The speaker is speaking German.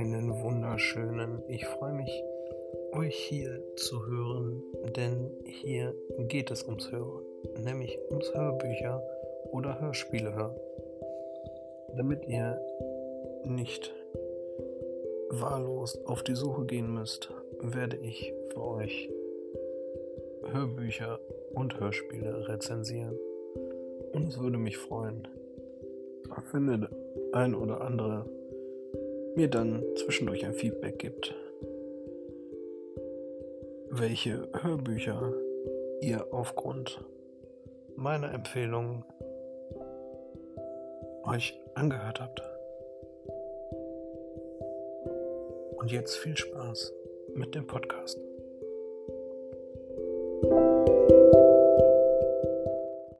einen wunderschönen. Ich freue mich, euch hier zu hören, denn hier geht es ums Hören, nämlich ums Hörbücher oder Hörspiele hören. Damit ihr nicht wahllos auf die Suche gehen müsst, werde ich für euch Hörbücher und Hörspiele rezensieren. Und es würde mich freuen, wenn der ein oder andere mir dann zwischendurch ein Feedback gibt, welche Hörbücher ihr aufgrund meiner Empfehlungen euch angehört habt. Und jetzt viel Spaß mit dem Podcast.